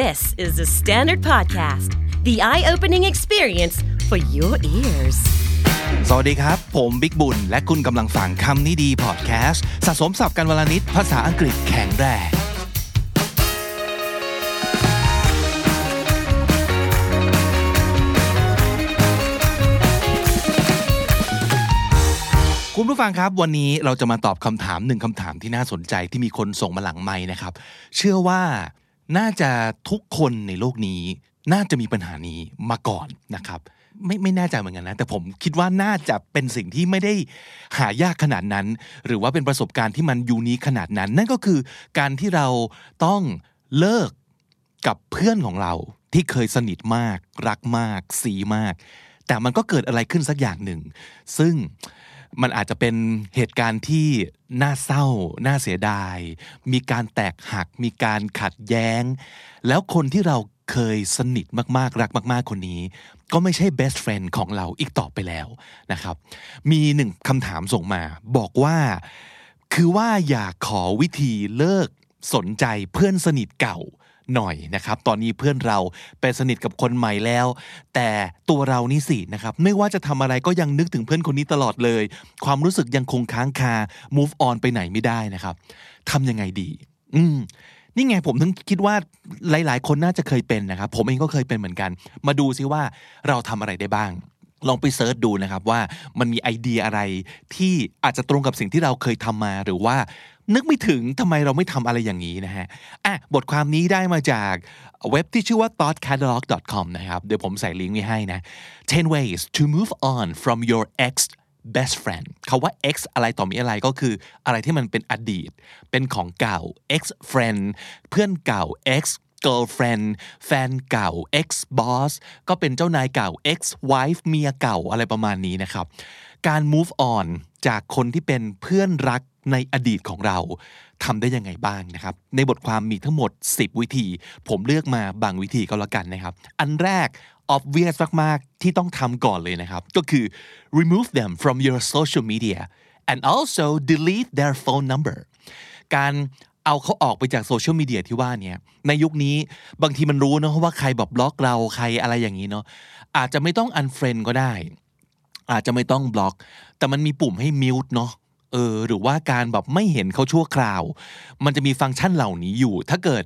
This is the Standard Podcast, the eye opening experience for your ears. สวัสดีครับ ผมบิ๊กบุญ และคุณกำลังฟังคำนี้ดีพอดแคสต์สะสมสับกันวลนิดภาษาอังกฤษแข็งแรงคุณผู้ฟังครับวันนี้เราจะมาตอบคำถามหนึ่งคำถามที่น่าสนใจที่มีคนส่งมาหลังไม้นะครับ เชื่อว่า น่าจะทุกคนในโลกนี้ น่าจะมีปัญหานี้มาก่อนนะครับ ไม่ไม่แน่ใจเหมือนกันนะ แต่ผมคิดว่าน่าจะเป็นสิ่งที่ไม่ได้หายากขนาดนั้น หรือว่าเป็นประสบการณ์ที่มันยูนิขนาดนั้น นั่นก็คือการที่เราต้องเลิกกับเพื่อนของเราที่เคยสนิทมาก รักมาก สีมาก แต่มันก็เกิดอะไรขึ้นสักอย่างหนึ่ง ซึ่ง มันอาจจะเป็นเหตุการณ์ที่น่าเศร้า น่าเสียดาย มีการแตกหัก มีการขัดแย้ง แล้วคนที่เราเคยสนิทมากๆ รักมาก ๆ คนนี้ ก็ไม่ใช่ best friend ของเราอีกต่อไปแล้วนะครับ มีหนึ่งคำถามส่งมา บอกว่า คือว่าอยากขอวิธีเลิกสนใจเพื่อนสนิทเก่า หน่อยนะครับ ตอนนี้เพื่อนเราไปสนิทกับคนใหม่แล้ว แต่ตัวเรานี่สินะครับ ไม่ว่าจะทำอะไรก็ยังนึกถึงเพื่อนคนนี้ตลอดเลย ความรู้สึกยังคงค้างคา move on ไปไหนไม่ได้นะครับทำยังไงดี อืมนี่ไงผมถึงคิดว่าหลาย ๆ คนน่าจะเคยเป็นนะครับ ผมเองก็เคยเป็นเหมือนกัน มาดูซิว่าเราทำอะไรได้บ้าง ลองไปเซิร์ชดูนะครับว่ามันมีไอเดียอะไรที่อาจจะตรงกับสิ่งที่เราเคยทำมา หรือว่า นึกไม่ถึงทำไมเราไม่ทำอะไรอย่างนี้นะฮะอะบทความนี้ได้มาจากเว็บที่ชื่อว่า thoughtcatalog.com นะครับ เดี๋ยวผมใส่ลิงก์ไว้ให้นะ 10 ways to move on from your ex best friend คาว่า ex อะไรต่อมีอะไรก็คืออะไรที่มันเป็นอดีต เป็นของเก่า ex friend เพื่อนเก่า ex girlfriend แฟนเก่า ex boss ก็เป็นเจ้านายเก่า ex wife เมียเก่าอะไรประมาณนี้นะครับ การ move on จากคนที่เป็นเพื่อนรัก ในอดีตของเราทำได้ยังไงบ้างนะครับ ในบทความมีทั้งหมด 10 วิธี ผมเลือกมาบางวิธีก็แล้วกันนะครับ อันแรก obvious มากๆ ที่ต้องทำก่อนเลยนะครับ ก็คือ remove them from your social media and also delete their phone number การเอาเขาออกไปจากโซเชียลมีเดียที่ว่าเนี่ยในยุคนี้บางทีมันรู้เนะว่าใครแบบบล็อกเราใครอะไรอย่างนี้เนาะอาจจะไม่ต้อง unfriend ก็ได้ อาจจะไม่ต้องบล็อก แต่มันมีปุ่มให้ mute เนาะ เออหรือว่าการแบบไม่เห็นเขาชั่วคราว มันจะมีฟังก์ชันเหล่านี้อยู่ ถ้าเกิด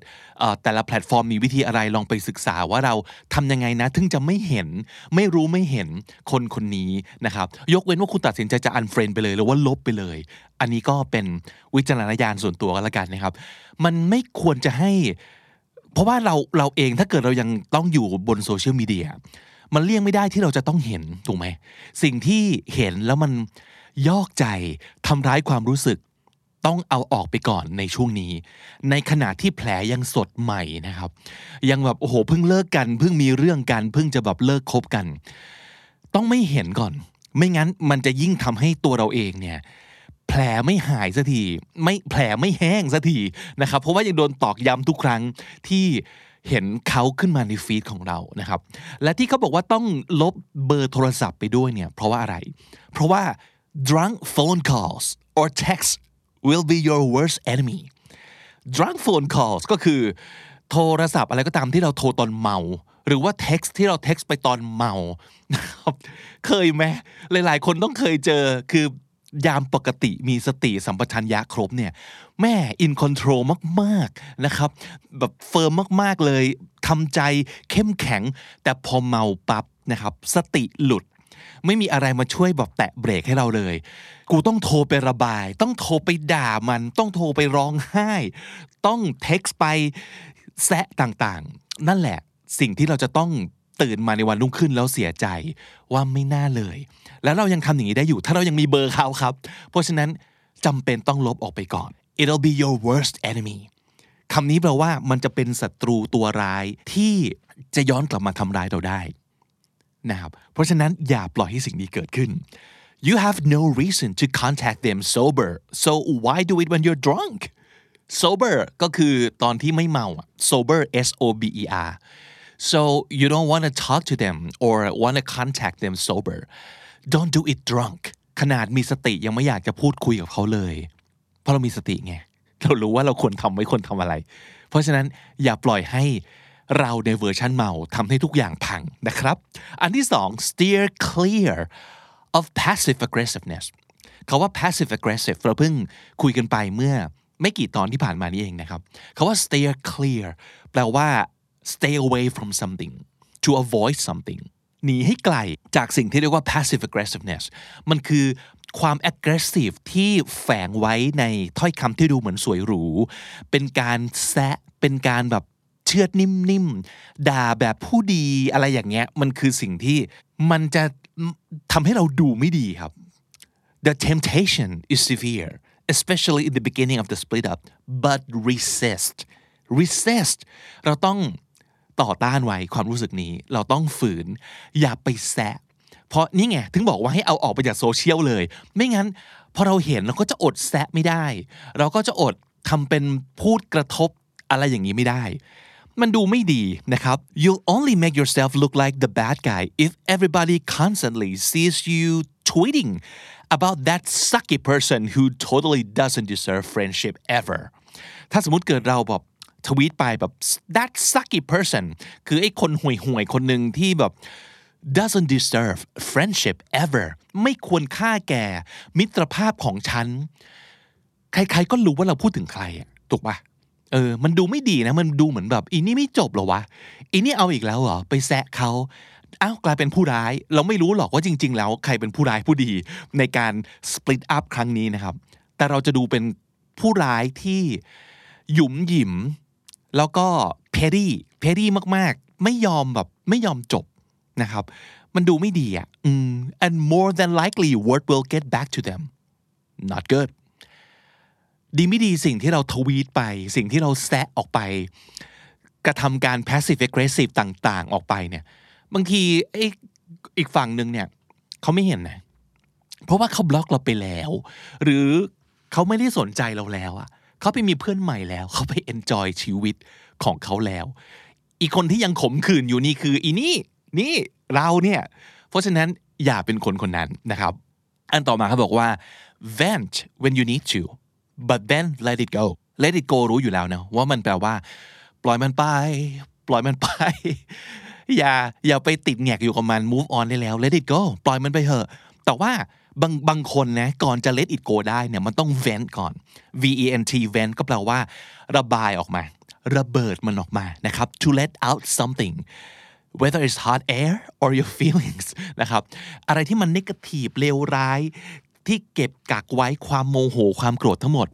แต่ละแพลตฟอร์มมีวิธีอะไรลองไปศึกษาว่าเราทำยังไงนะถึงจะไม่เห็น ไม่รู้ไม่เห็นคนคนนี้นะครับยกเว้นว่าคุณตัดสินใจจะ unfriend ไปเลยหรือว่าลบไปเลย อันนี้ก็เป็นวิจารณญาณส่วนตัวก็แล้วกันนะครับ มันไม่ควรจะให้ เพราะว่าเราเราเองถ้าเกิดเรายังต้องอยู่บนโซเชียลมีเดียมันเลี่ยงไม่ได้ที่เราจะต้องเห็นถูกไหมสิ่งที่เห็นแล้วมัน ยอกใจทำร้ายความรู้สึก ต้องเอาออกไปก่อนในช่วงนี้ ในขณะที่แผลยังสดใหม่นะครับ ยังแบบโอ้โหเพิ่งเลิกกันเพิ่งมีเรื่องกันเพิ่งจะแบบเลิกคบกัน ต้องไม่เห็นก่อน ไม่งั้นมันจะยิ่งทำให้ตัวเราเองเนี่ยแผลไม่หายสักทีไม่แผลไม่แห้งสักทีนะครับ เพราะว่ายังโดนตอกย้ำทุกครั้งที่เห็นเขาขึ้นมาในฟีดของเรานะครับ และที่เขาบอกว่าต้องลบเบอร์โทรศัพท์ไปด้วยเนี่ยเพราะว่าอะไร เพราะว่า drunk phone calls or text will be your worst enemy drunk phone calls ก็คือ โทรศัพท์อะไรก็ตามที่เราโทรตอนเมา หรือว่า text ที่เรา text ไปตอนเมานะครับเคยไหมหลาย ๆ คนต้องเคยเจอคือยามปกติมีสติสัมปชัญญะครบเนี่ย แม่ in control มาก ๆ นะครับ แบบ firm มาก ๆ เลยทำใจเข้มแข็ง แต่พอเมาปั๊บนะครับ สติหลุด ไม่มีอะไรมาช่วยแบบแตะเบรกให้เราเลย กูต้องโทรไประบาย ต้องโทรไปด่ามัน ต้องโทรไปร้องไห้ ต้องเท็กซ์ไปแซะต่างๆ นั่นแหละสิ่งที่เราจะต้องตื่นมาในวันรุ่งขึ้นแล้วเสียใจว่าไม่น่าเลย แล้วเรายังทำอย่างนี้ได้อยู่ ถ้าเรายังมีเบอร์เขาครับ เพราะฉะนั้นจำเป็นต้องลบออกไปก่อน it'll be your worst enemy คำนี้แปลว่ามันจะเป็นศัตรูตัวร้ายที่จะย้อนกลับมาทำร้ายเราได้ นะครับเพราะฉะนั้นอย่าปล่อยให้สิ่งนี้เกิดขึ้น you have no reason to contact them sober so why do it when you're drunk sober ก็คือตอนที่ไม่เมาอะ sober S O B E R so you don't want to talk to them or want to contact them sober don't do it drunk ขนาดมีสติยังไม่อยากจะพูดคุยกับเขาเลย เพราะเรามีสติไงเรารู้ว่าเราควรทำไม่ควรทำอะไร เพราะฉะนั้นอย่าปล่อยให้ เราในเวอร์ชันเมาทำให้ทุกอย่างพังนะครับ อันที่สอง steer clear of passive aggressiveness คาว่า passive aggressive เราเพิ่งคุยกันไปเมื่อไม่กี่ตอนที่ผ่านมานี้เองนะครับคาว่า steer clear แปลว่า stay away from something to avoid something หนีให้ไกลจากสิ่งที่เรียกว่า passive aggressiveness มันคือความ aggressive ที่แฝงไว้ในถ้อยคำที่ดูเหมือนสวยหรู เป็นการแซะ เป็นการแบบ เชือดนิ่มๆด่าแบบผู้ดีอะไรอย่างเงี้ยมันคือสิ่งที่มันจะทำให้เราดูไม่ดีครับ The temptation is severe especially in the beginning of the split up but resist resist เราต้องต่อต้านไว้ความรู้สึกนี้ เราต้องฝืน อย่าไปแซะเพราะนี่ไง ถึงบอกว่าให้เอาออกไปจากโซเชียลเลย ไม่งั้นพอเราเห็นเราก็จะอดแซะไม่ได้ เราก็จะอดทำเป็นพูดกระทบอะไรอย่างนี้ไม่ได้ มันดูไม่ดีนะครับ you'll only make yourself look like the bad guy if everybody constantly sees you tweeting about that sucky person who totally doesn't deserve friendship ever ถ้าสมมติเกิดเราแบบทวีตไปแบบ that sucky person คือไอ้คนห่วยห่วยๆคนหนึ่งที่แบบ doesn't deserve friendship ever ไม่ควรค่าแก่ มิตรภาพของฉัน ใครๆก็รู้ว่าเราพูดถึงใครอะถูกปะ เออ มันดูไม่ดีนะ มันดูเหมือนแบบอีนี่ไม่จบหรอวะอีนี่เอาอีกแล้วเหรอ ไปแซะเขาอ้าวกลายเป็นผู้ร้าย เราไม่รู้หรอกว่าจริง ๆ แล้วใครเป็นผู้ร้ายผู้ดีในการ split up ครั้งนี้นะครับ แต่เราจะดูเป็นผู้ร้ายที่หยุมหยิม แล้วก็เพรี่เพรี่มาก ๆ ไม่ยอมแบบไม่ยอมจบนะครับ มันดูไม่ดีอะ and more than likely word will get back to them not good ดีไม่ดีสิ่งที่เราทวีตไป สิ่งที่เราแซะออกไป กระทำการ passive aggressive ต่าง ๆ ออกไปเนี่ย บางทีไอ้อีกฝั่งหนึ่งเนี่ยเขาไม่เห็นนะเพราะว่าเขาบล็อกเราไปแล้ว หรือเขาไม่ได้สนใจเราแล้วอะเขาไปมีเพื่อนใหม่แล้ว เขาไป enjoy ชีวิตของเขาแล้ว อีกคนที่ยังขมขื่นอยู่นี่คืออีนี่นี่เราเนี่ย เพราะฉะนั้นอย่าเป็นคนคนนั้นนะครับ อันต่อมาเขาบอกว่า vent when you need to but then let it go let it go รู้อยู่แล้วนะว่ามันแปลว่า ปล่อยมันไป ปล่อยมันไป อย่าอย่าไปติดแงกอยู่กับมัน move on ได้แล้ว let it go ปล่อยมันไปเถอะ แต่ว่าบางบางคนนะก่อนจะ let it go ได้เนี่ยมันต้อง vent ก่อน v e n t vent ก็แปลว่า ระบายออกมา ระเบิดมันออกมานะครับ to let out something whether it's hot air or your feelings นะครับ อะไรที่มัน negative เลวร้าย ที่เก็บกักไว้ความโมโหความโกรธทั้งหมด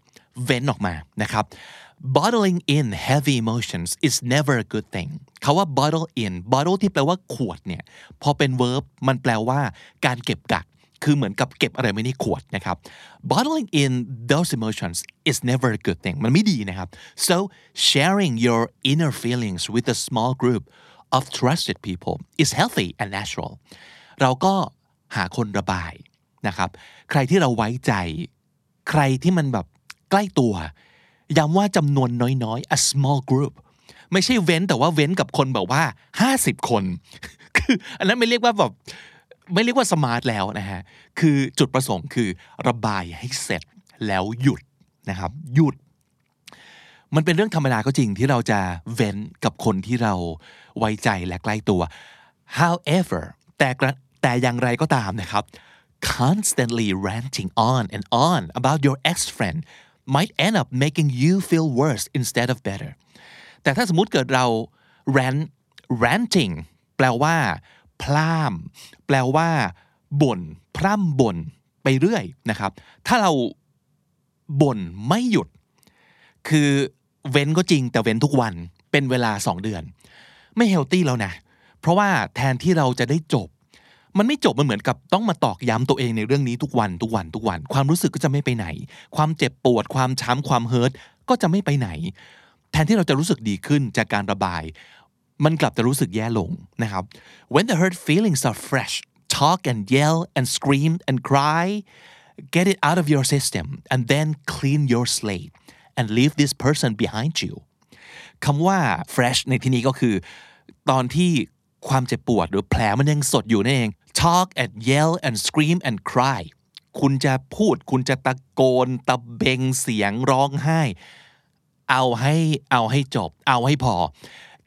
เว้นออกมานะครับ bottling in heavy emotions is never a good thing คาว่า bottle in bottle ที่แปลว่าขวดเนี่ยพอเป็น verb มันแปลว่าการเก็บกัก คือเหมือนกับเก็บอะไรไม่ในขวดนะครับ bottling in those emotions is never a good thing มันไม่ดีนะครับ so sharing your inner feelings with a small group of trusted people is healthy and natural เราก็หาคนระบาย นะครับ ใครที่เราไว้ใจ ใครที่มันแบบใกล้ตัว ย้ำว่าจำนวนน้อยๆ a small group ไม่ใช่เว้นแต่ว่าเว้นกับคนแบบว่า 50 คน คืออันนั้นไม่เรียกว่าแบบไม่เรียกว่าสมาร์ทแล้วนะฮะ คือจุดประสงค์คือระบายให้เสร็จแล้วหยุดนะครับ หยุด มันเป็นเรื่องธรรมดาก็จริงที่เราจะเว้นกับคนที่เราไว้ใจและใกล้ตัว however แต่แต่อย่างไรก็ตามนะครับ constantly ranting on and on about your ex-friend might end up making you feel worse instead of better แต่ถ้าสมมติเกิดเรา rant ranting แปลว่า พล่ามแปลว่าบ่นพร่ำบ่นไปเรื่อยนะครับ ถ้าเราบ่นไม่หยุด คือเว้นก็จริงแต่เว้นทุกวันเป็นเวลา 2 เดือน ไม่เฮลตี้แล้วนะ เพราะว่าแทนที่เราจะได้จบ มันไม่จบมันเหมือนกับต้องมาตอกย้ำตัวเองในเรื่องนี้ทุกวันทุกวันทุกวัน ความรู้สึกก็จะไม่ไปไหน ความเจ็บปวดความช้ำความเฮิร์ตก็จะไม่ไปไหน แทนที่เราจะรู้สึกดีขึ้นจากการระบาย มันกลับจะรู้สึกแย่ลงนะครับ when the hurt feelings are fresh talk and yell and scream and cry get it out of your system and then clean your slate and leave this person behind you คำว่า fresh ในที่นี้ก็คือ ตอนที่ความเจ็บปวดหรือแผลมันยังสดอยู่นั่นเอง talk and yell and scream and cry คุณจะพูด คุณจะตะโกน ตะเบงเสียงร้องไห้ เอาให้เอาให้จบ เอาให้พอ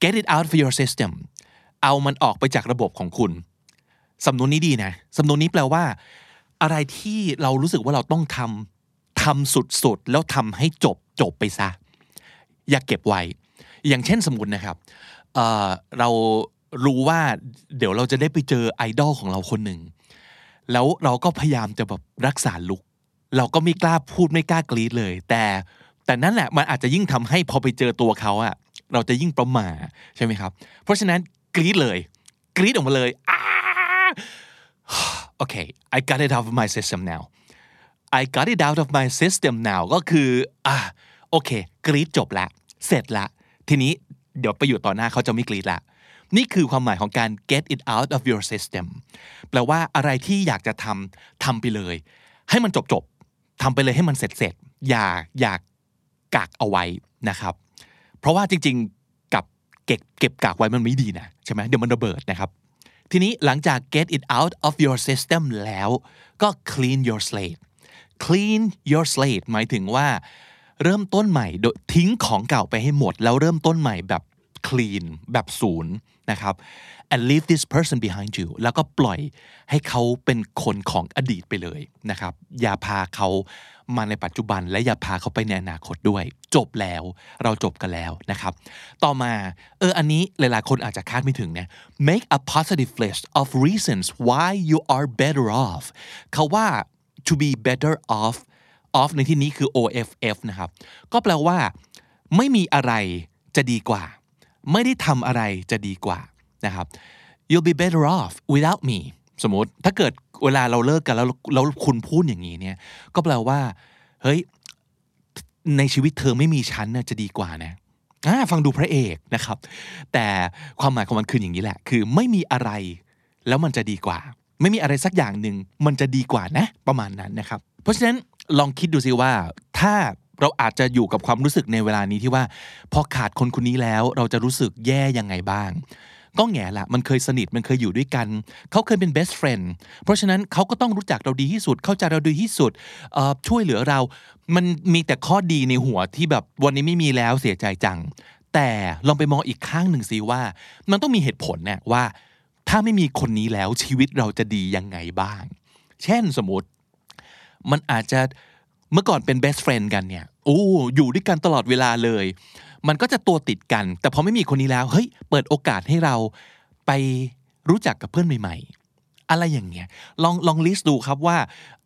get it out of your system เอามันออกไปจากระบบของคุณ สำนวนนี้ดีนะ สำนวนนี้แปลว่า อะไรที่เรารู้สึกว่าเราต้องทำทำสุดๆ แล้วทำให้จบจบไปซะ อย่าเก็บไว้ อย่างเช่นสมมตินะครับเเรา รู้ว่าเดี๋ยวเราจะได้ไปเจอไอดอลของเราคนหนึ่งแล้วเราก็พยายามจะแบบรักษาลุก เราก็ไม่กล้าพูดไม่กล้ากรีดเลย แต่แต่นั่นแหละมันอาจจะยิ่งทำให้พอไปเจอตัวเขาอะเราจะยิ่งประมาใช่ไหมครับ เพราะฉะนั้นกรีดเลย กรีดออกมาเลยโอเค I got it out of my system now I got it out of my system now ก็คืออ่าโอเค กรีดจบละ เสร็จละ ทีนี้เดี๋ยวไปอยู่ต่อหน้าเขาจะไม่กรีดละ นี่คือความหมายของการ get it out of your system แปลว่าอะไรที่อยากจะทำทำไปเลย ให้มันจบจบทำไปเลยให้มันเสร็จเสร็จอย่าอย่ากักเอาไว้นะครับ เพราะว่าจริงๆกับเก็บเก็บกักไว้มันไม่ดีนะใช่ไหมเดี๋ยวมันระเบิดนะครับ ทีนี้หลังจาก get it out of your system แล้วก็ clean your slate clean your slate หมายถึงว่าเริ่มต้นใหม่โดยทิ้งของเก่าไปให้หมด แล้วเริ่มต้นใหม่แบบ clean แบบศูนย์ นะครับ and leave this person behind you แล้วก็ปล่อยให้เขาเป็นคนของอดีตไปเลยนะครับ อย่าพาเขามาในปัจจุบัน และอย่าพาเขาไปในอนาคตด้วย จบแล้วเราจบกันแล้วนะครับ ต่อมาเอออันนี้หลายๆคนอาจจะคาดไม่ถึงนะ make a positive list of reasons why you are better off เขาว่า to be better off off ในที่นี้คือ off นะครับ ก็แปลว่า ไม่มีอะไรจะดีกว่า ไม่ได้ทำอะไรจะดีกว่านะครับ you'll be better off without me สมมติถ้าเกิดเวลาเราเลิกกันแล้วแล้วคุณพูดอย่างนี้เนี่ยก็แปลว่าเฮ้ยในชีวิตเธอไม่มีฉันน่จะดีกว่านะฟังดูพระเอกนะครับ แต่ความหมายของมันคืออย่างนี้แหละ คือไม่มีอะไรแล้วมันจะดีกว่า ไม่มีอะไรสักอย่างหนึ่งมันจะดีกว่านะ ประมาณนั้นนะครับ เพราะฉะนั้นลองคิดดูสิว่าถ้า เราอาจจะอยู่กับความรู้สึกในเวลานี้ที่ว่า พอขาดคนคนนี้แล้วเราจะรู้สึกแย่ยังไงบ้าง ก็แง่ละมันเคยสนิทมันเคยอยู่ด้วยกัน เขาเคยเป็น best friend เพราะฉะนั้นเขาก็ต้องรู้จักเราดีที่สุด เข้าใจเราดีที่สุดช่วยเหลือเรา มันมีแต่ข้อดีในหัวที่แบบวันนี้ไม่มีแล้วเสียใจจัง แต่ลองไปมองอีกข้างหนึ่งสิว่า มันต้องมีเหตุผลเนี่ยว่า ถ้าไม่มีคนนี้แล้วชีวิตเราจะดียังไงบ้าง เช่นสมมติ มันอาจจะ เมื่อก่อนเป็น best friend กันเนี่ยโอ้อยู่ด้วยกันตลอดเวลาเลย มันก็จะตัวติดกัน แต่พอไม่มีคนนี้แล้วเฮ้ยเปิดโอกาสให้เราไปรู้จักกับเพื่อนใหม่ ๆ อะไรอย่างเงี้ยลองลองลิสต์ดูครับว่า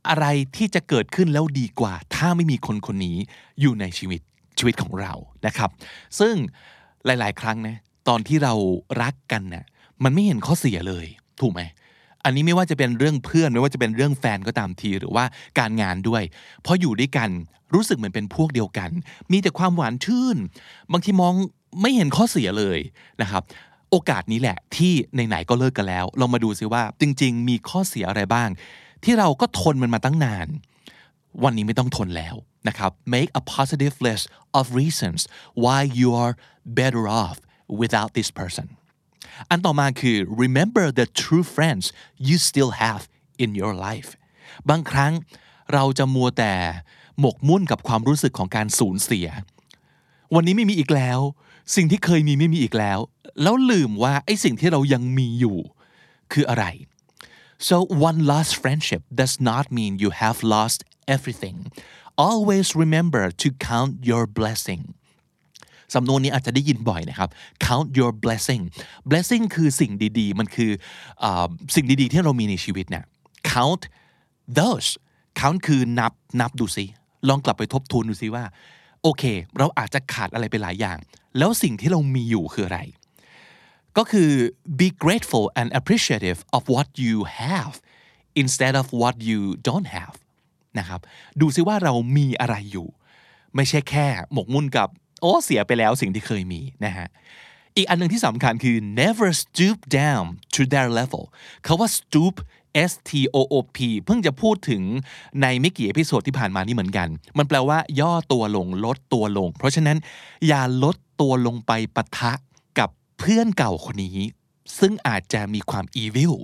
อะไรที่จะเกิดขึ้นแล้วดีกว่า ถ้าไม่มีคนคนนี้อยู่ในชีวิตชีวิตของเรานะครับ ซึ่งหลาย ๆ ครั้งนะตอนที่เรารักกันนะ่ะมันไม่เห็นข้อเสียเลย ถูกไหม อันนี้ไม่ว่าจะเป็นเรื่องเพื่อนไม่ว่าจะเป็นเรื่องแฟนก็ตามทีหรือว่าการงานด้วย เพราะอยู่ด้วยกันรู้สึกเหมือนเป็นพวกเดียวกัน มีแต่ความหวานชื่น บางทีมองไม่เห็นข้อเสียเลยนะครับ โอกาสนี้แหละที่ไหนๆก็เลิกกันแล้ว เรามาดูซิว่าจริง ๆ มีข้อเสียอะไรบ้าง ที่เราก็ทนมันมาตั้งนาน วันนี้ไม่ต้องทนแล้วนะครับ make a positive list of reasons why you are better off without this person อันต่อมาคือ remember the true friends you still have in your life บางครั้งเราจะมัวแต่หมกมุ่นกับความรู้สึกของการสูญเสีย วันนี้ไม่มีอีกแล้ว สิ่งที่เคยมีไม่มีอีกแล้ว แล้วลืมว่าไอ้สิ่งที่เรายังมีอยู่ คืออะไร so one lost friendship does not mean you have lost everything always remember to count your blessing สำนวนนี้อาจจะได้ยินบ่อยนะครับ count your blessing blessing คือสิ่งดีๆ มันคืออสิ่งดีๆ ที่เรามีในชีวิตเนี่ย count those count คือนับนับดูสิลองกลับไปทบทวนดูซิว่า โอเค เราอาจจะขาดอะไรไปหลายอย่าง แล้วสิ่งที่เรามีอยู่คืออะไร ก็คือ be grateful and appreciative of what you have instead of what you don't have นะครับ ดูซิว่าเรามีอะไรอยู่ ไม่ใช่แค่หมกมุ่นกับ โอ้เสียไปแล้วสิ่งที่เคยมีนะฮะอีกอันหนึ่งที่สำคัญคือ never stoop down to their level เขาว่า stoop S T O O P เพิ่งจะพูดถึงในไม่กี่ episode ที่ผ่านมานี่เหมือนกัน มันแปลว่า ย่อตัวลงลดตัวลง เพราะฉะนั้นอย่าลดตัวลงไปปะทะกับเพื่อนเก่าคนนี้ ซึ่งอาจจะมีความ evil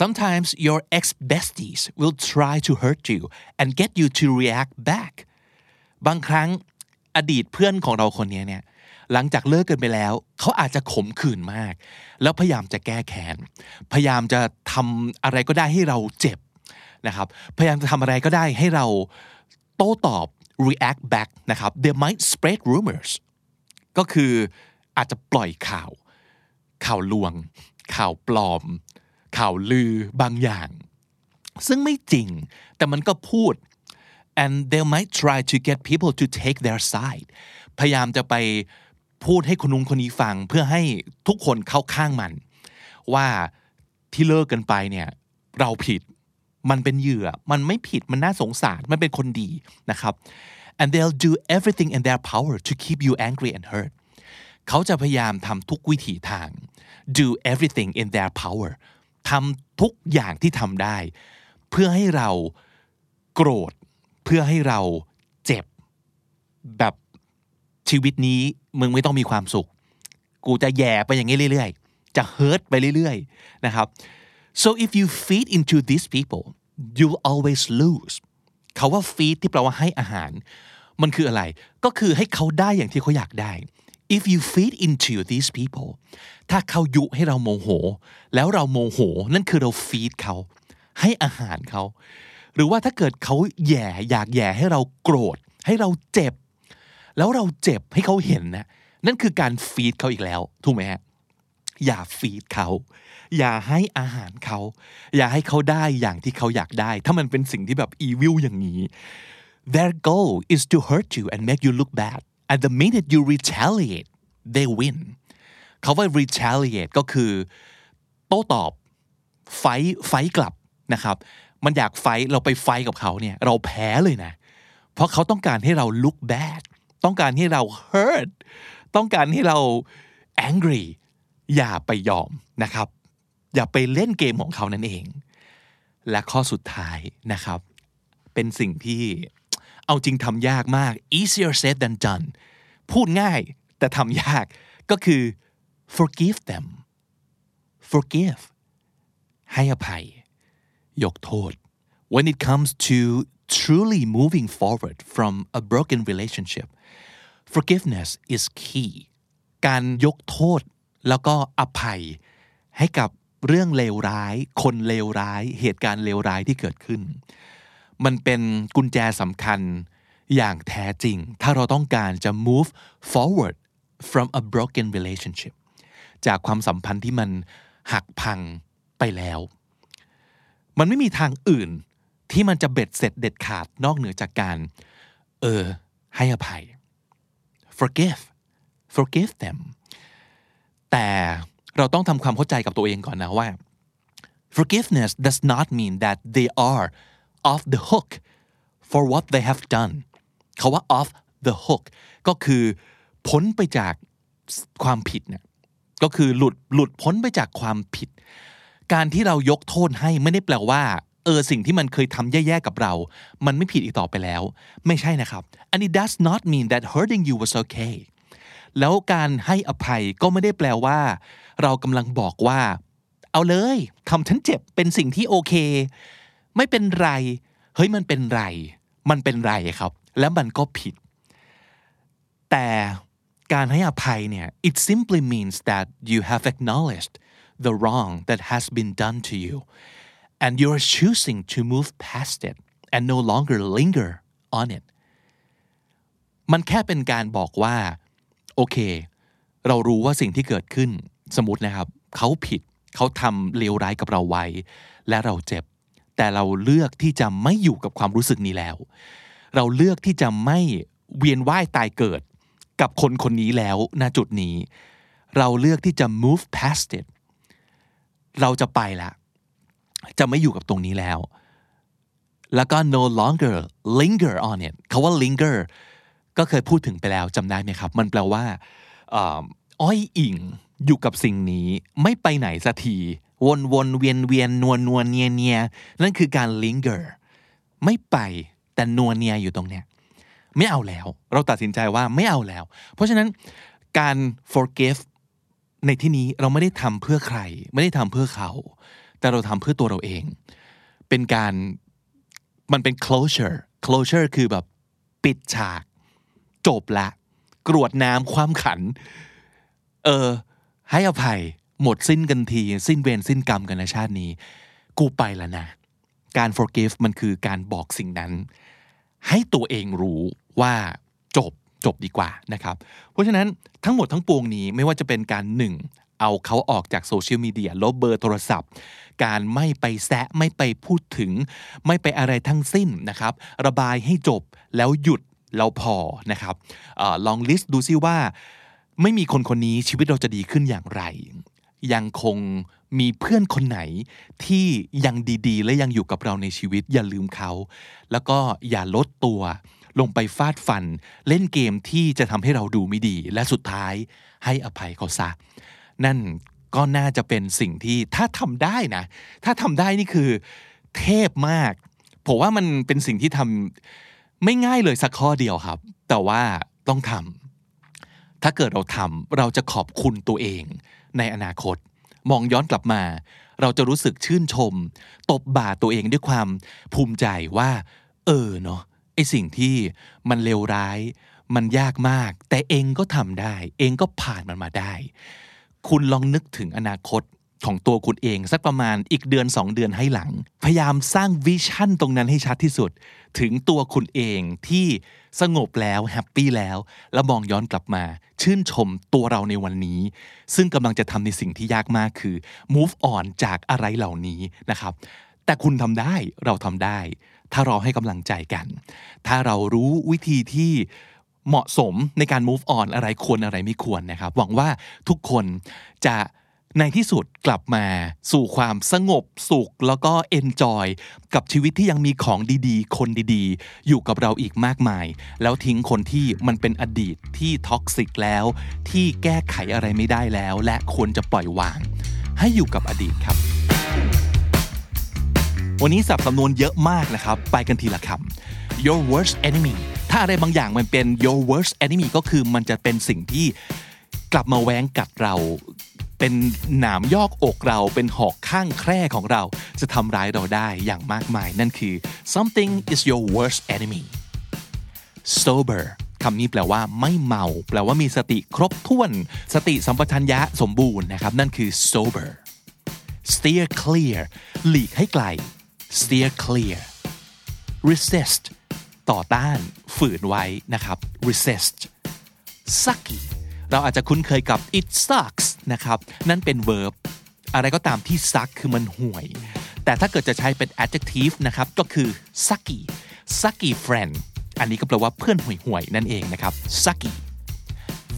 sometimes your ex besties will try to hurt you and get you to react back บางครั้ง อดีตเพื่อนของเราคนนี้เนี่ยหลังจากเลิกกันไปแล้ว เขาอาจจะขมขื่นมาก แล้วพยายามจะแก้แค้นพยายามจะทำอะไรก็ได้ให้เราเจ็บนะครับพยายามจะทำอะไรก็ได้ให้เราโต้ตอบ react back นะครับ they might spread rumors ก็คืออาจจะปล่อยข่าว ข่าวลวง ข่าวปลอม ข่าวลือบางอย่าง ซึ่งไม่จริงแต่มันก็พูด and they might try to get people to take their side พยายามจะไปพูดให้คนนู้นคนนี้ฟังเพื่อให้ทุกคนเข้าข้างมัน ว่าที่เลิกกันไปเนี่ยเราผิดมันเป็นเหยื่อมันไม่ผิดมันน่าสงสารมันเป็นคนดีนะครับ and they'll do everything in their power to keep you angry and hurt เขาจะพยายามทำทุกวิถีทาง do everything in their power ทำทุกอย่างที่ทำได้ เพื่อให้เราโกรธ พื่อให้เราเจ็บ แบบชีวิตนี้มึงไม่ต้องมีความสุข กูจะแย่ไปอย่างนี้เรื่อยๆ จะเฮิร์ตไปเรื่อยๆนะครับ so if you feed into these people you always lose เขาว่า feed ที่แปลว่าให้อาหาร มันคืออะไร ก็คือให้เขาได้อย่างที่เขาอยากได้ if you feed into these people ถ้าเขายุให้เราโมโห แล้วเราโมโห นั่นคือเรา feed เขา ให้อาหารเขา หรือว่าถ้าเกิดเขาแย่อยากแย่ให้เราโกรธ ให้เราเจ็บ แล้วเราเจ็บให้เขาเห็นนะนั่นคือการฟีดเขาอีกแล้วถูกไหมฮะอย่าฟีดเขา อย่าให้อาหารเขา อย่าให้เขาได้อย่างที่เขาอยากได้ ถ้ามันเป็นสิ่งที่แบบอีวิลอย่างนี้ their goal is to hurt you and make you look bad and the minute you retaliate they win เขาว่า retaliate ก็คือ โต้ตอบไฟไฟกลับนะครับ มันอยากไฟเราไปไฟกับเขาเนี่ย เราแพ้เลยนะ เพราะเขาต้องการให้เรา look bad ต้องการให้เรา hurt ต้องการให้เรา angry อย่าไปยอมนะครับ อย่าไปเล่นเกมของเขานั่นเอง และข้อสุดท้ายนะครับ เป็นสิ่งที่เอาจริงทำยากมาก easier said than done พูดง่ายแต่ทำยากก็คือ forgive them forgive ให้อภัย ยกโทษ when it comes to truly moving forward from a broken relationship forgiveness is key การยกโทษแล้วก็อภัยให้กับเรื่องเลวร้าย คนเลวร้าย เหตุการณ์เลวร้ายที่เกิดขึ้น มันเป็นกุญแจสำคัญอย่างแท้จริง ถ้าเราต้องการจะ move forward from a broken relationship จากความสัมพันธ์ที่มันหักพังไปแล้ว มันไม่มีทางอื่นที่มันจะเบ็ดเสร็จเด็ดขาดนอกเหนือจากการ เออ ให้อภัย forgive forgive them แต่เราต้องทำความเข้าใจกับตัวเองก่อนนะว่า forgiveness does not mean that they are off the hook for what they have done เขาว่า off the hook ก็คือพ้นไปจากความผิดเนี่ยก็คือหลุดหลุดพ้นไปจากความผิด การที่เรายกโทษให้ไม่ได้แปลว่าเออสิ่งที่มันเคยทำแย่ๆกับเรา มันไม่ผิดอีกต่อไปแล้ว ไม่ใช่นะครับ and it does not mean that hurting you was okay แล้วการให้อภัยก็ไม่ได้แปลว่า เรากำลังบอกว่า เอาเลยทำฉันเจ็บเป็นสิ่งที่โอเค ไม่เป็นไร เฮ้ยมันเป็นไร มันเป็นไรครับ แล้วมันก็ผิด แต่การให้อภัยเนี่ย it simply means that you have acknowledged the wrong that has been done to you and you're choosing to move past it and no longer linger on it มันแค่เป็นการบอกว่า โอเค เรารู้ว่าสิ่งที่เกิดขึ้น สมมตินะครับ เขาผิดเขาทำเลวร้ายกับเราไว้ และเราเจ็บ แต่เราเลือกที่จะไม่อยู่กับความรู้สึกนี้แล้ว เราเลือกที่จะไม่เวียนว่ายตายเกิด กับคนคนนี้แล้วณจุดนี้ เราเลือกที่จะ move past it เราจะไปละจะไม่อยู่กับตรงนี้แล้ว แล้วก็ no longer linger on it เขาว่า linger ก็เคยพูดถึงไปแล้วจำได้ไหมครับ มันแปลว่าอ้อยอิงอยู่กับสิ่งนี้ไม่ไปไหนสักที วนวนเวียนเวียนนวลนวลเนียเนียนั่นคือการ linger ไม่ไปแต่นวลเนียอยู่ตรงเนี้ยไม่เอาแล้ว เราตัดสินใจว่าไม่เอาแล้ว เพราะฉะนั้นการ forgive ในที่นี้เราไม่ได้ทำเพื่อใคร ไม่ได้ทำเพื่อเขา แต่เราทำเพื่อตัวเราเอง เป็นการมันเป็น closure closure คือแบบปิดฉาก จบละ กรวดน้ำความขัน เออ ให้อภัยหมดสิ้นกันที สิ้นเวรสิ้นกรรมกันในชาตินี้ กูไปแล้วนะ การ forgive มันคือการบอกสิ่งนั้น ให้ตัวเองรู้ว่าจบ จบดีกว่านะครับ เพราะฉะนั้นทั้งหมดทั้งปวงนี้ไม่ว่าจะเป็นการหนึ่งเอาเขาออกจากโซเชียลมีเดียลบเบอร์โทรศัพท์ การไม่ไปแซะไม่ไปพูดถึง ไม่ไปอะไรทั้งสิ้นนะครับ ระบายให้จบแล้วหยุดแล้วพอนะครับอลองลิสต์ดูซิว่า ไม่มีคนคนนี้ชีวิตเราจะดีขึ้นอย่างไร ยังคงมีเพื่อนคนไหนที่ยังดีๆ และยังอยู่กับเราในชีวิตอย่าลืมเขา แล้วก็อย่าลดตัว ลงไปฟาดฟัน เล่นเกมที่จะทำให้เราดูไม่ดี และสุดท้ายให้อภัยเขาซะ นั่นก็น่าจะเป็นสิ่งที่ถ้าทำได้นะ ถ้าทำได้นี่คือเทพมาก ผมว่ามันเป็นสิ่งที่ทำไม่ง่ายเลยสักข้อเดียวครับ แต่ว่าต้องทำถ้าเกิดเราทำเราจะขอบคุณตัวเองในอนาคต มองย้อนกลับมา เราจะรู้สึกชื่นชม ตบบ่าตัวเองด้วยความภูมิใจว่า เออเนาะ สิ่งที่มันเลวร้าย มันยากมาก แต่เองก็ทำได้ เองก็ผ่านมันมาได้ คุณลองนึกถึงอนาคตของตัวคุณเอง สักประมาณอีกเดือน 2 เดือนให้หลัง พยายามสร้างวิชั่นตรงนั้นให้ชัดที่สุด ถึงตัวคุณเองที่สงบแล้วแฮปปี้แล้ว แล้วมองย้อนกลับมา ชื่นชมตัวเราในวันนี้ ซึ่งกำลังจะทำในสิ่งที่ยากมากคือ move on จากอะไรเหล่านี้นะครับ แต่คุณทำได้เราทำได้ ถ้าเราให้กำลังใจกัน ถ้าเรารู้วิธีที่เหมาะสมในการ move on อะไรควรอะไรไม่ควรนะครับ หวังว่าทุกคนจะในที่สุดกลับมาสู่ความสงบสุข แล้วก็ enjoy กับชีวิตที่ยังมีของดีๆ คนดีๆ อยู่กับเราอีกมากมาย แล้วทิ้งคนที่มันเป็นอดีตที่ toxic แล้ว ที่แก้ไขอะไรไม่ได้แล้ว และควรจะปล่อยวาง ให้อยู่กับอดีตครับ วันนี้ศัพท์สำนวนเยอะมากนะครับ ไปกันทีละคำ your worst enemy ถ้าอะไรบางอย่างมันเป็น your worst enemy ก็คือมันจะเป็นสิ่งที่กลับมาแว้งกัดเรา เป็นหนามยอกอกเรา เป็นหอกข้างแคร่ของเรา จะทำร้ายเราได้อย่างมากมาย นั่นคือ something is your worst enemy sober คำนี้แปลว่าไม่เมา แปลว่ามีสติครบถ้วน สติสัมปชัญญะสมบูรณ์นะครับ นั่นคือ sober steer clear หลีกให้ไกล steer clear resist ต่อต้านฝืนไว้นะครับ resist sucky เราอาจจะคุ้นเคยกับ it sucks นะครับ นั่นเป็น verb อะไรก็ตามที่ suck คือมันห่วย แต่ถ้าเกิดจะใช้เป็น adjective นะครับ ก็คือ sucky sucky friend อันนี้ก็แปลว่าเพื่อนห่วยๆนั่นเองนะครับ sucky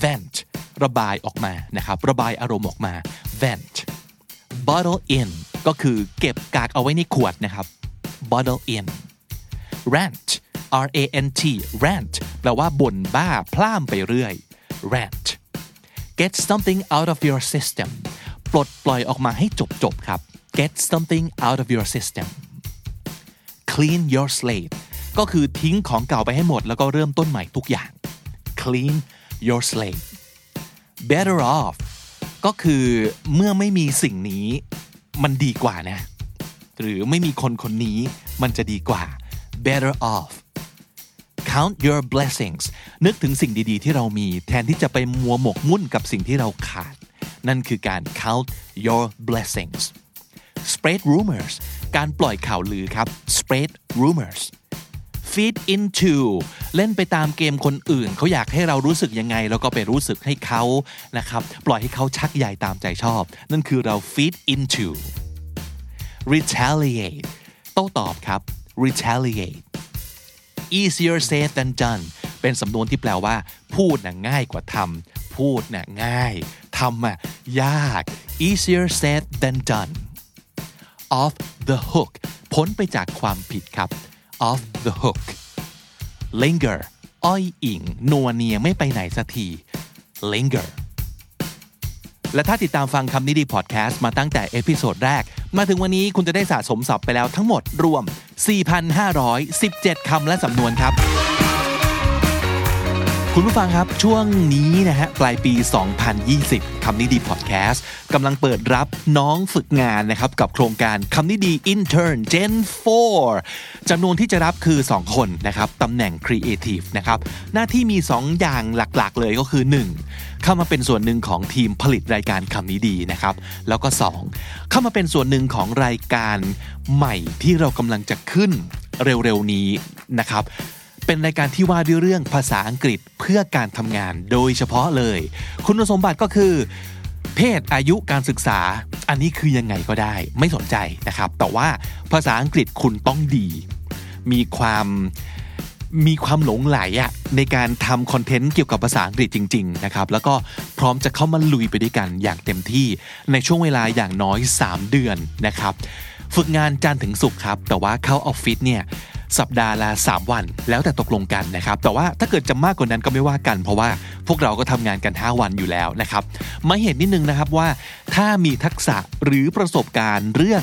vent ระบายออกมานะครับ ระบายอารมณ์ออกมา vent bottle in ก็คือเก็บกากเอาไว้ในขวดนะครับ bottle in rant r a n t rant แปลว่าบ่นบ้าพล่ามไปเรื่อย rant get something out of your system ปลดปล่อยออกมาให้จบจบครับ get something out of your system clean your slate ก็คือทิ้งของเก่าไปให้หมด แล้วก็เริ่มต้นใหม่ทุกอย่าง clean your slate better off ก็คือเมื่อไม่มีสิ่งนี้ มันดีกว่านะ หรือไม่มีคนคนนี้มันจะดีกว่า better off count your blessings นึกถึงสิ่งดีๆ ที่เรามีแทนที่จะไปมัวหมกมุ่นกับสิ่งที่เราขาด นั่นคือการ count your blessings spread rumors การปล่อยข่าวลือครับ spread rumors feed into เล่นไปตามเกมคนอื่น เขาอยากให้เรารู้สึกยังไง แล้วก็ไปรู้สึกให้เขานะครับปล่อยให้เขาชักใยตามใจชอบ นั่นคือเรา feed into retaliate โต้ตอบครับ retaliate easier said than done เป็นสำนวนที่แปลว่า พูดน่ะง่ายกว่าทำพูดน่ะง่ายทำอะยาก easier said than done off the hook พ้นไปจากความผิดครับ off the hook linger อ้อยอิงนัวเนียไม่ไปไหนสักที linger และถ้าติดตามฟังคำนี้ดีพอดแคสต์มาตั้งแต่ episode แรก มาถึงวันนี้คุณจะได้สะสมศัพท์ไปแล้วทั้งหมดรวม 4,517 คำและสำนวนครับ คุณผู้ฟังครับช่วงนี้นะฮะปลายปี 2020 คำนี้ดีพอดแคสต์กำลังเปิดรับน้องฝึกงานนะครับกับโครงการคำนี้ดี Intern Gen 4จำนวนที่จะรับคือ 2 คนนะครับตำแหน่ง Creative นะครับหน้าที่มี 2 อย่างหลักๆ เลยก็คือ 1. เข้ามาเป็นส่วนหนึ่งของทีมผลิตรายการคำนี้ดีนะครับแล้วก็ 2. เข้ามาเป็นส่วนหนึ่งของรายการใหม่ที่เรากำลังจะขึ้นเร็วๆนี้นะครับ เป็นรายการที่ว่าด้วยเรื่องภาษาอังกฤษเพื่อการทำงานโดยเฉพาะเลย คุณสมบัติก็คือ เพศอายุการศึกษา อันนี้คือยังไงก็ได้ ไม่สนใจนะครับ แต่ว่าภาษาอังกฤษคุณต้องดี มีความมีความหลงไหลอะในการทำคอนเทนต์เกี่ยวกับภาษาอังกฤษจริง ๆ นะครับ แล้วก็พร้อมจะเข้ามาลุยไปด้วยกันอย่างเต็มที่ในช่วงเวลาอย่างน้อย 3 เดือนนะครับ ฝึกงานจันทร์ถึงศุกร์ครับ แต่ว่าเข้าออฟฟิศเนี่ย สัปดาห์ละ 3 วัน แล้วแต่ตกลงกันนะครับ แต่ว่าถ้าเกิดจะมากกว่านั้นก็ไม่ว่ากัน เพราะว่าพวกเราก็ทำงานกัน 5 วันอยู่แล้วนะครับมาเห็นนิดนึงนะครับว่า ถ้ามีทักษะหรือประสบการณ์เรื่อง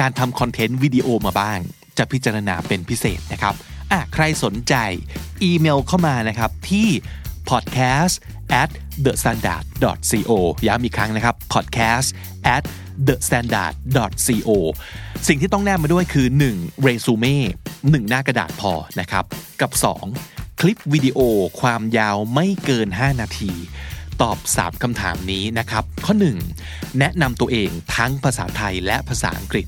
การทำคอนเทนต์วิดีโอมาบ้าง จะพิจารณาเป็นพิเศษนะครับอะใครสนใจอีเมลเข้ามานะครับที่ podcast at the standard co ย้ำอีกครั้งนะครับ podcast at the standard co สิ่งที่ต้องแนบมาด้วยคือ 1. เรซูเม่1หน้ากระดาษพอนะครับ กับ 2. คลิปวิดีโอความยาวไม่เกิน 5 นาที ตอบ 3คำถามนี้นะครับ ข้อ 1. แนะนำตัวเองทั้งภาษาไทยและภาษาอังกฤษ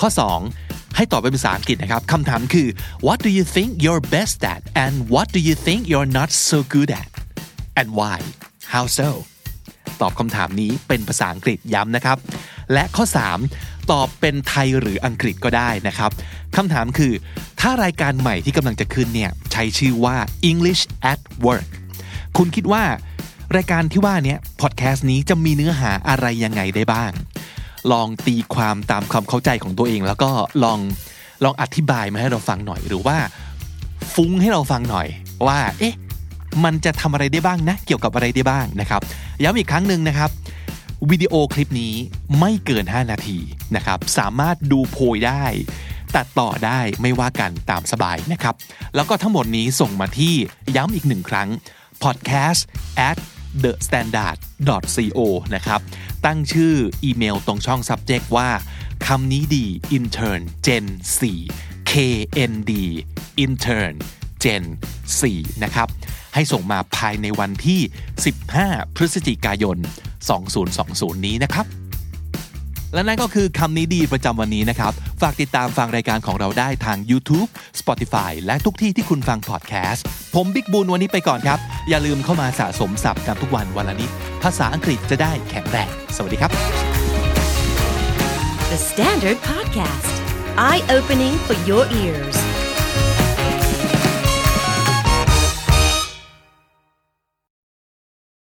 ข้อ 2 ให้ตอบเป็นภาษาอังกฤษนะครับคำถามคือ what do you think you're best at and what do you think you're not so good at and why how so ตอบคำถามนี้เป็นภาษาอังกฤษย้ำนะครับ และข้อ 3 ตอบเป็นไทยหรืออังกฤษก็ได้นะครับคำถามคือ ถ้ารายการใหม่ที่กำลังจะขึ้นเนี่ยใช้ชื่อว่า English at Work คุณคิดว่ารายการที่ว่านี้พอดแคสต์นี้จะมีเนื้อหาอะไรยังไงได้บ้าง ลองตีความตามความเข้าใจของตัวเอง แล้วก็ลองลองอธิบายมาให้เราฟังหน่อยหรือว่า ฟุ้งให้เราฟังหน่อยว่า เอ๊ะ มันจะทำอะไรได้บ้างนะ เกี่ยวกับอะไรได้บ้างนะครับย้ำอีกครั้งหนึ่งนะครับ วิดีโอคลิปนี้ไม่เกิน 5 นาทีนะครับ สามารถดูโพยได้ ตัดต่อได้ไม่ว่ากันตามสบายนะครับ แล้วก็ทั้งหมดนี้ส่งมาที่ย้ำอีกหนึ่งครั้ง podcast at the standard co นะครับ ตั้งชื่ออีเมลตรงช่อง subject ว่าคำนี้ดี intern gen 4 knd intern gen 4นะครับ ให้ส่งมาภายในวันที่ 15 พฤศจิกายน 2020 นี้นะครับ และนั่นก็คือคำนี้ดีประจำวันนี้นะครับ ฝากติดตามฟังรายการของเราได้ทาง YouTube Spotify และทุกที่ที่คุณฟังพอดแคสต์ ผมบิ๊กบูลวันนี้ไปก่อนครับ อย่าลืมเข้ามาสะสมศัพท์กันทุกวันวันละนิด ภาษาอังกฤษจะได้แข็งแรง สวัสดีครับ The Standard Podcast, eye opening for your ears.